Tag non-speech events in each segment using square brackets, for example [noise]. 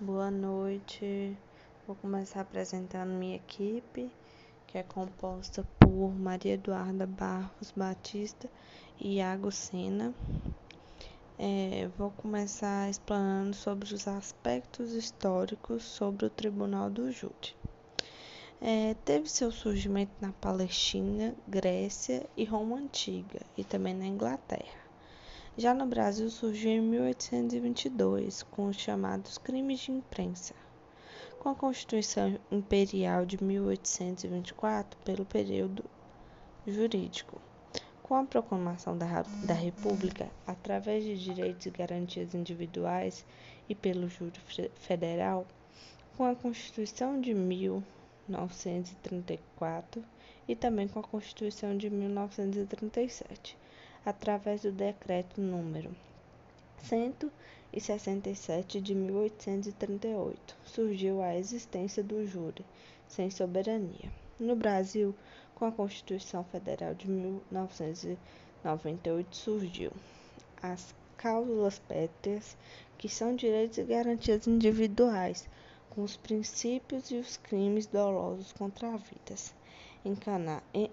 Boa noite. Vou começar apresentando minha equipe, que é composta por Maria Eduarda Barros Batista e Iago Sena. É, vou começar explanando sobre os aspectos históricos sobre o Tribunal do Júri. É, teve seu surgimento na Palestina, Grécia e Roma Antiga, e também na Inglaterra. Já no Brasil surgiu em 1822, com os chamados crimes de imprensa. Com a Constituição Imperial de 1824, pelo período jurídico. Com a proclamação da, da República, através de direitos e garantias individuais e pelo júri federal, com a Constituição de 1934 e também com a Constituição de 1937 através do decreto número 167 de 1838, surgiu a existência do júri sem soberania. No Brasil, com a Constituição Federal de 1998, surgiu as cláusulas pétreas, que são direitos e garantias individuais, com os princípios e os crimes dolosos contra a vida,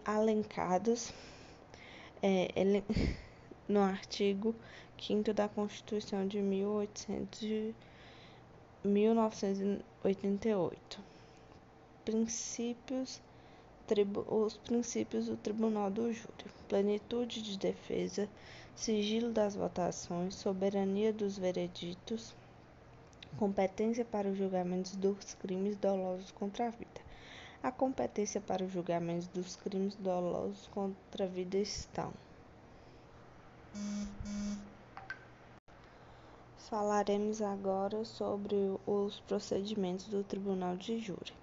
alencados é, [laughs] no artigo 5 da Constituição de 1800, 1988. Princípios, os princípios do Tribunal do Júri: plenitude de defesa, sigilo das votações, soberania dos vereditos, competência para os julgamentos dos crimes dolosos contra a vida a competência para o julgamento dos crimes dolosos contra a vida estão. Falaremos agora sobre os procedimentos do Tribunal de Júri.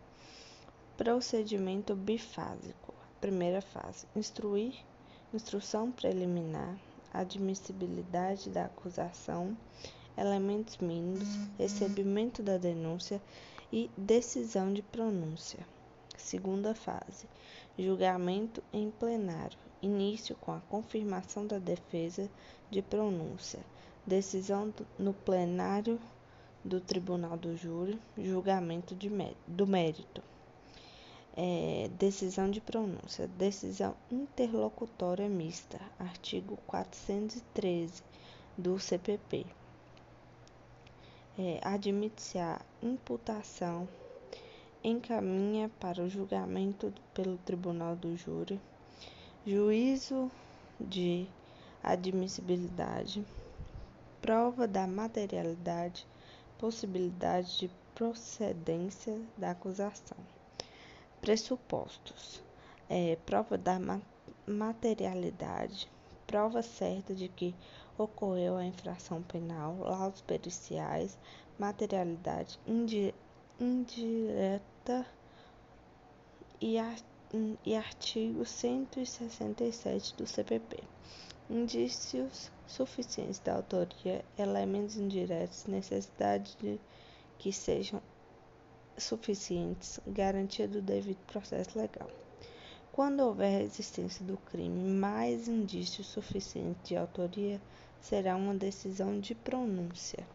Procedimento bifásico. Primeira fase: instruir, instrução preliminar, admissibilidade da acusação, elementos mínimos, recebimento da denúncia e decisão de pronúncia. Segunda fase: julgamento em plenário. Início com a confirmação da defesa de pronúncia. Decisão no plenário do Tribunal do Júri. Julgamento de, do mérito. É, decisão de pronúncia. Decisão interlocutória mista. Artigo 413 do CPP. É, Admite-se a imputação encaminha para o julgamento pelo Tribunal do Júri, juízo de admissibilidade, prova da materialidade, possibilidade de procedência da acusação. Pressupostos: é, prova da ma materialidade, prova certa de que ocorreu a infração penal, laudos periciais, materialidade indireta e, artigo 167 do CPP. Indícios suficientes da autoria, elementos indiretos, necessidade de que sejam suficientes, garantia do devido processo legal. Quando houver a existência do crime mais indícios suficientes de autoria, será uma decisão de pronúncia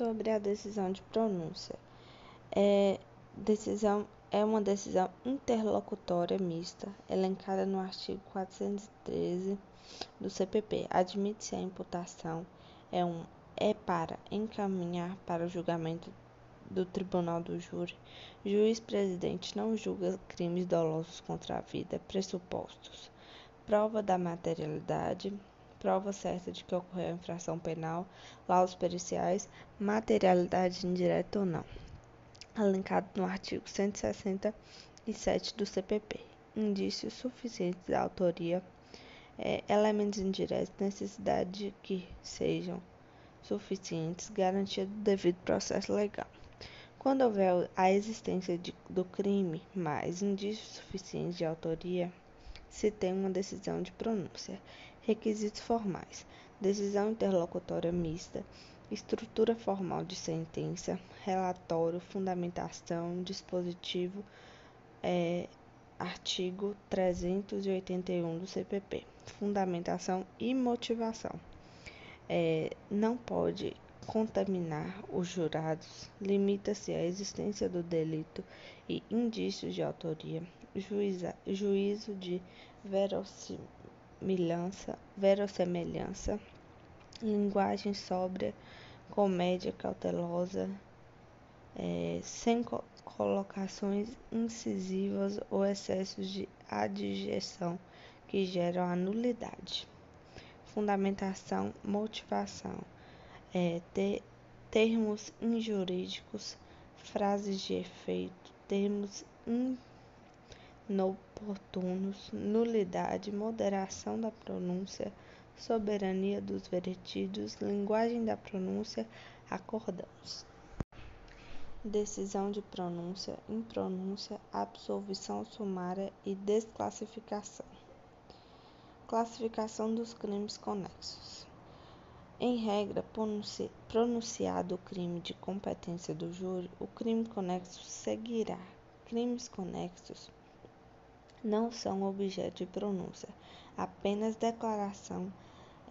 sobre a decisão de pronúncia. É, decisão é uma decisão interlocutória mista, elencada no artigo 413 do CPP. Admite-se a imputação é, um, é para encaminhar para o julgamento do Tribunal do Júri. Juiz-presidente não julga crimes dolosos contra a vida, pressupostos. Prova da materialidade, prova certa de que ocorreu a infração penal, laudos periciais, materialidade indireta ou não. Alencado no artigo 167 do CPP. Indícios suficientes da autoria, é, elementos indiretos, necessidade de que sejam suficientes, garantia do devido processo legal. Quando houver a existência de, do crime mais indícios suficientes de autoria, se tem uma decisão de pronúncia. Requisitos formais: decisão interlocutória mista, estrutura formal de sentença, relatório, fundamentação, dispositivo, é, artigo 381 do CPP, fundamentação e motivação. É, não pode contaminar os jurados, limita-se à existência do delito e indícios de autoria, juízo de verossimilhança, verossemelhança, linguagem sóbria, comédia cautelosa, é, sem co colocações incisivas ou excessos de adjeção que geram a nulidade. Fundamentação, motivação, é, ter, termos injurídicos, frases de efeito, termos inoportunos, nulidade, moderação da pronúncia, soberania dos veretidos, linguagem da pronúncia, acordamos. Decisão de pronúncia, impronúncia, absolvição sumária e desclassificação. Classificação dos crimes conexos. Em regra, pronunciado o crime de competência do júri, o crime conexo seguirá. Crimes conexos não são objeto de pronúncia, apenas declaração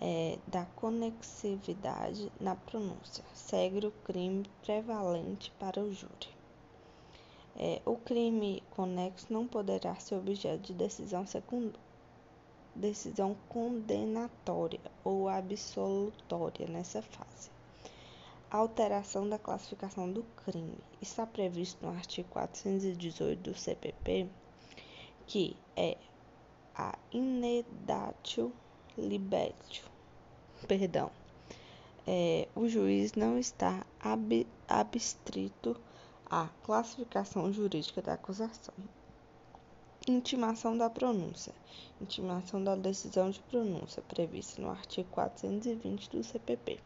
é, da conexividade na pronúncia. Segue o crime prevalente para o júri. É, o crime conexo não poderá ser objeto de decisão decisão condenatória ou absolutória nessa fase. A alteração da classificação do crime está previsto no artigo 418 do CPP, que é a inedatio libetio. Perdão. É, o juiz não está ab, abstrito à classificação jurídica da acusação. Intimação da pronúncia. Intimação da decisão de pronúncia, prevista no artigo 420 do CPP.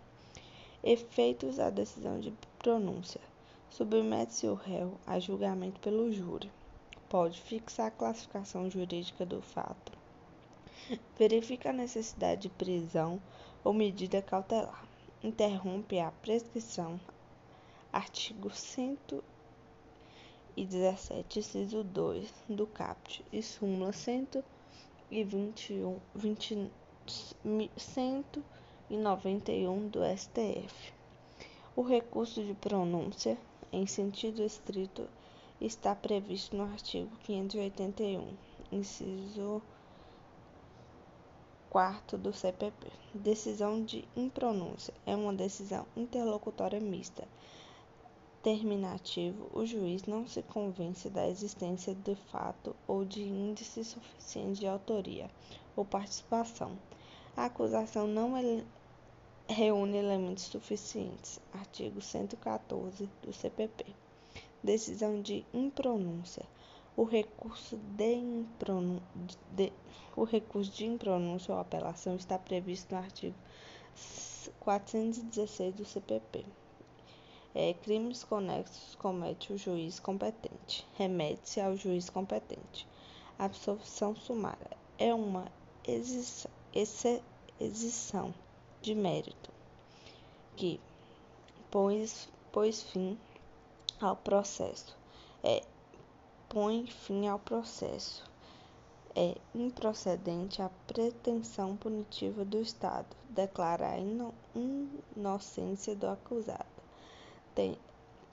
Efeitos da decisão de pronúncia. Submete-se o réu a julgamento pelo júri. Pode fixar a classificação jurídica do fato. Verifica a necessidade de prisão ou medida cautelar. Interrompe a prescrição. Artigo 100 e 17, inciso 2 do CAPT e súmula 121, 20, 191 do STF. O recurso de pronúncia, em sentido estrito, está previsto no artigo 581, inciso 4 do CPP. Decisão de impronúncia é uma decisão interlocutória mista terminativo, o juiz não se convence da existência de fato ou de índice suficiente de autoria ou participação. A acusação não reúne elementos suficientes. Artigo 114 do CPP. Decisão de impronúncia. O recurso de, impronú de, o recurso de impronúncia ou apelação está previsto no artigo 416 do CPP é, crimes conexos comete o juiz competente, remete-se ao juiz competente. Absolvição sumária é uma exceção de mérito que pôs, pôs fim ao processo. É, põe fim ao processo. É improcedente a pretensão punitiva do Estado, declara a inocência do acusado tem,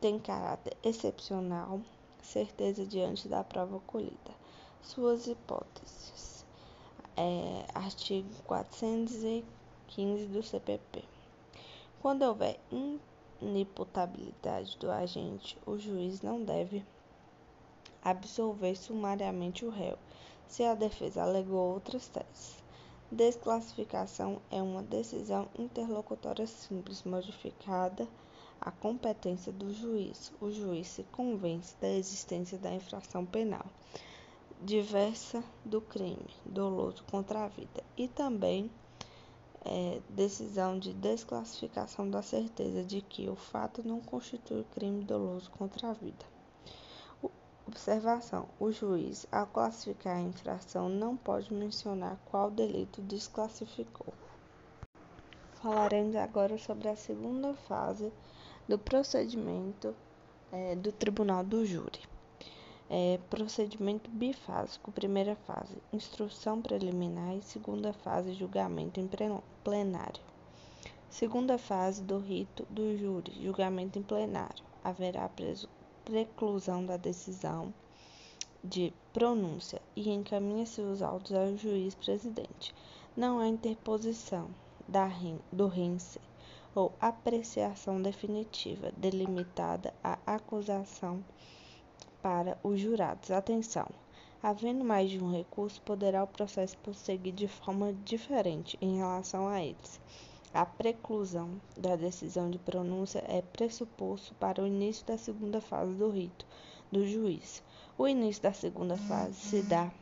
tem caráter excepcional, certeza diante da prova colhida. Suas hipóteses. É, artigo 415 do CPP. Quando houver inimputabilidade do agente, o juiz não deve absolver sumariamente o réu, se a defesa alegou outras teses. Desclassificação é uma decisão interlocutória simples modificada a competência do juiz. O juiz se convence da existência da infração penal diversa do crime doloso contra a vida e também é, decisão de desclassificação da certeza de que o fato não constitui crime doloso contra a vida. Observação: o juiz, ao classificar a infração, não pode mencionar qual delito desclassificou. Falaremos agora sobre a segunda fase do procedimento é, do Tribunal do Júri. É, procedimento bifásico, primeira fase, instrução preliminar e segunda fase, julgamento em plenário. Segunda fase do rito do júri, julgamento em plenário. Haverá preclusão da decisão de pronúncia e encaminha-se os autos ao juiz presidente. Não há interposição da, do rinse ou apreciação definitiva delimitada à acusação para os jurados. Atenção! Havendo mais de um recurso, poderá o processo prosseguir de forma diferente em relação a eles. A preclusão da decisão de pronúncia é pressuposto para o início da segunda fase do rito do juiz. O início da segunda fase se dá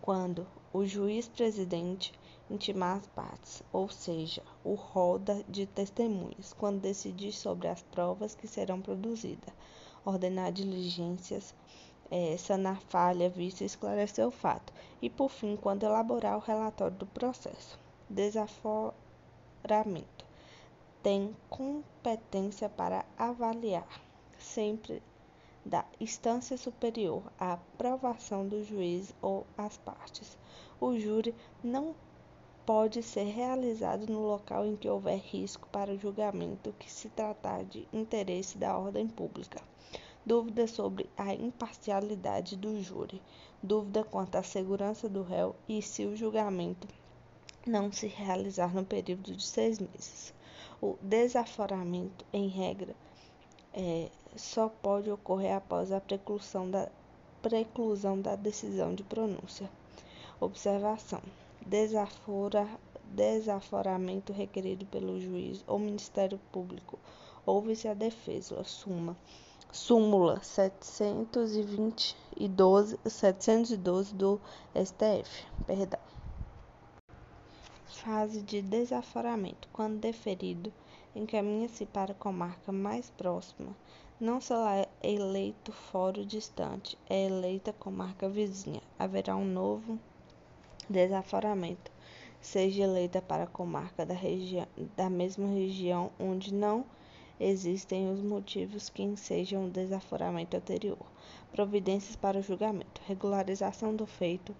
quando o juiz presidente intimar as partes, ou seja, o rol de testemunhas, quando decidir sobre as provas que serão produzidas, ordenar diligências, é, sanar falha vista esclarecer o fato, e por fim, quando elaborar o relatório do processo. Desaforamento. Tem competência para avaliar, sempre da instância superior, a aprovação do juiz ou as partes. O júri não pode ser realizado no local em que houver risco para o julgamento que se tratar de interesse da ordem pública. Dúvida sobre a imparcialidade do júri. Dúvida quanto à segurança do réu e se o julgamento não se realizar no período de seis meses. O desaforamento, em regra, é, só pode ocorrer após a preclusão da, preclusão da decisão de pronúncia. Observação: desafora, desaforamento requerido pelo juiz ou Ministério Público. Ouve-se a defesa, suma. Súmula 720 e 12, 712 do STF. Perdão. Fase de desaforamento. Quando deferido, encaminha-se para a comarca mais próxima. Não será eleito fórum distante, é eleita comarca vizinha. Haverá um novo desaforamento, seja eleita para comarca da, da mesma região onde não existem os motivos que ensejam o desaforamento anterior. Providências para o julgamento. Regularização do feito.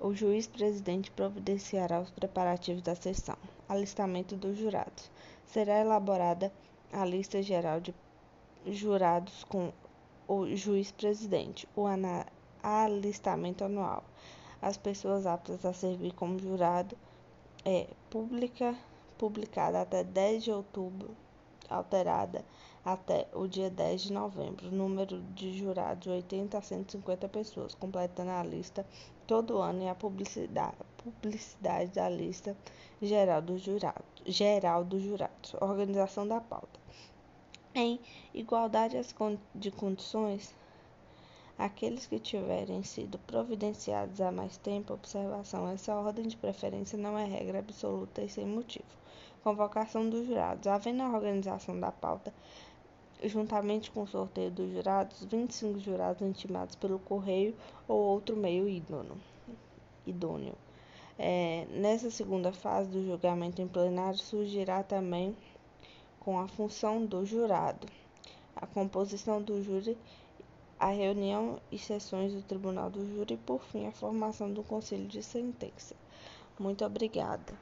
O juiz presidente providenciará os preparativos da sessão. Alistamento dos jurados. Será elaborada a lista geral de jurados com o juiz presidente. O alistamento anual as pessoas aptas a servir como jurado é publica, publicada até 10 de outubro, alterada até o dia 10 de novembro. Número de jurados 80 a 150 pessoas, completando a lista todo ano e a publicidade, publicidade da lista geral dos jurados, geral dos jurados. Organização da pauta. Em igualdade de condições, Aqueles que tiverem sido providenciados há mais tempo, observação: essa ordem de preferência não é regra absoluta e sem motivo. Convocação dos jurados. Havendo a organização da pauta, juntamente com o sorteio dos jurados, 25 jurados intimados pelo correio ou outro meio idôneo. idôneo. É, nessa segunda fase do julgamento em plenário, surgirá também com a função do jurado, a composição do júri a reunião e sessões do Tribunal do Júri e, por fim, a formação do Conselho de Sentença. Muito obrigada.